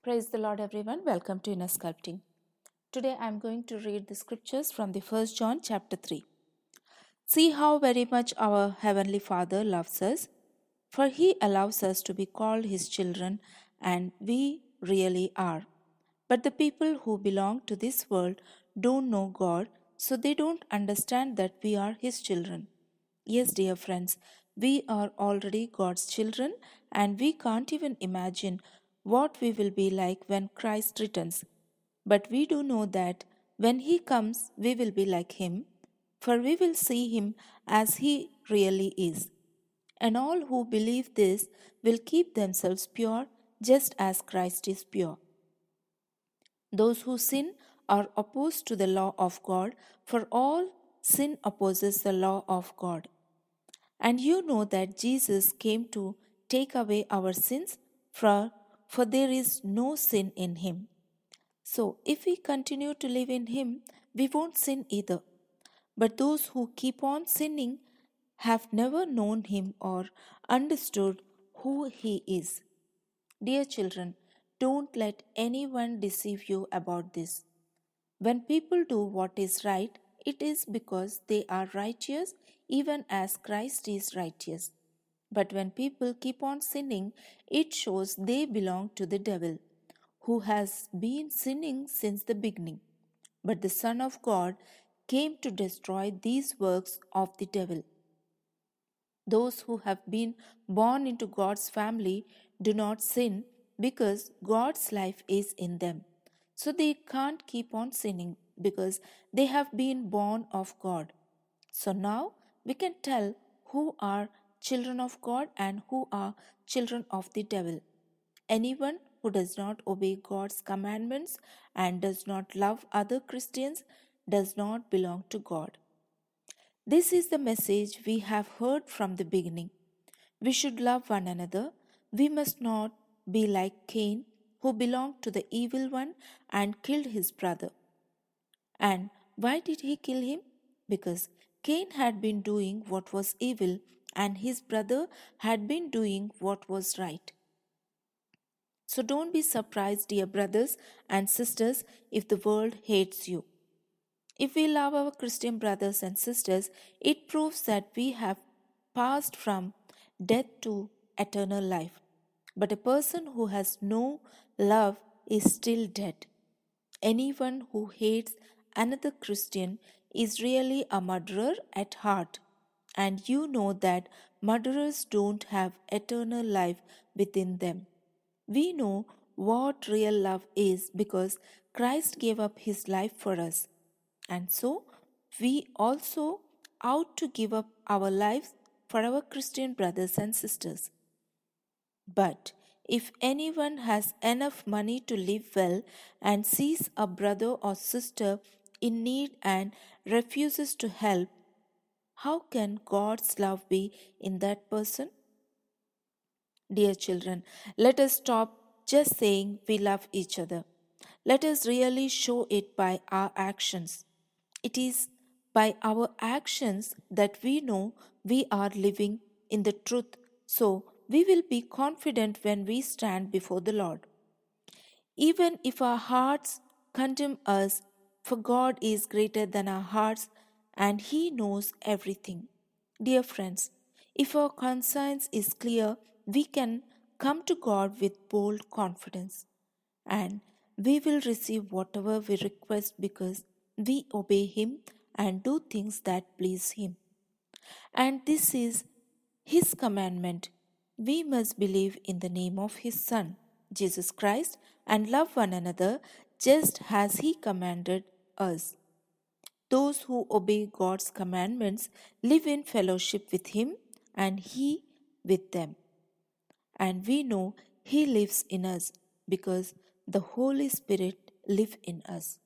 Praise the Lord, everyone. Welcome to Inner Sculpting. Today I am going to read the scriptures from the first John chapter 3. See how very much our Heavenly Father loves us, for He allows us to be called His children, and we really are. But the people who belong to this world don't know God, so they don't understand that we are His children. Yes, dear friends, we are already God's children, and we can't even imagine what we will be like when Christ returns. But we do know that when He comes, we will be like Him, for we will see Him as He really is. And all who believe this will keep themselves pure just as Christ is pure. Those who sin are opposed to the law of God, for all sin opposes the law of God. And you know that Jesus came to take away our sins, for, for there is no sin in him. So, if we continue to live in him, we won't sin either. But those who keep on sinning have never known him or understood who he is. Dear children, don't let anyone deceive you about this. When people do what is right, it is because they are righteous, even as Christ is righteous. But when people keep on sinning, it shows they belong to the devil, who has been sinning since the beginning. But the Son of God came to destroy these works of the devil. Those who have been born into God's family do not sin because God's life is in them. So they can't keep on sinning because they have been born of God. So now we can tell who are children of God and who are children of the devil. Anyone who does not obey God's commandments and does not love other Christians does not belong to God. This is the message we have heard from the beginning. We should love one another. We must not be like Cain, who belonged to the evil one and killed his brother. And why did he kill him? Because Cain had been doing what was evil and his brother had been doing what was right. So don't be surprised, dear brothers and sisters, if the world hates you. If we love our Christian brothers and sisters, it proves that we have passed from death to eternal life. But a person who has no love is still dead. Anyone who hates another Christian is really a murderer at heart. And you know that murderers don't have eternal life within them. We know what real love is because Christ gave up his life for us. And so we also ought to give up our lives for our Christian brothers and sisters. But if anyone has enough money to live well and sees a brother or sister in need and refuses to help, how can God's love be in that person? Dear children, let us stop just saying we love each other. Let us really show it by our actions. It is by our actions that we know we are living in the truth, so we will be confident when we stand before the Lord. Even if our hearts condemn us, for God is greater than our hearts and He knows everything. Dear friends, if our conscience is clear, we can come to God with bold confidence and we will receive whatever we request because we obey Him and do things that please Him. And this is His commandment we must believe in the name of His Son, Jesus Christ, and love one another just as He commanded us. Those who obey God's commandments live in fellowship with Him and He with them. And we know He lives in us because the Holy Spirit lives in us.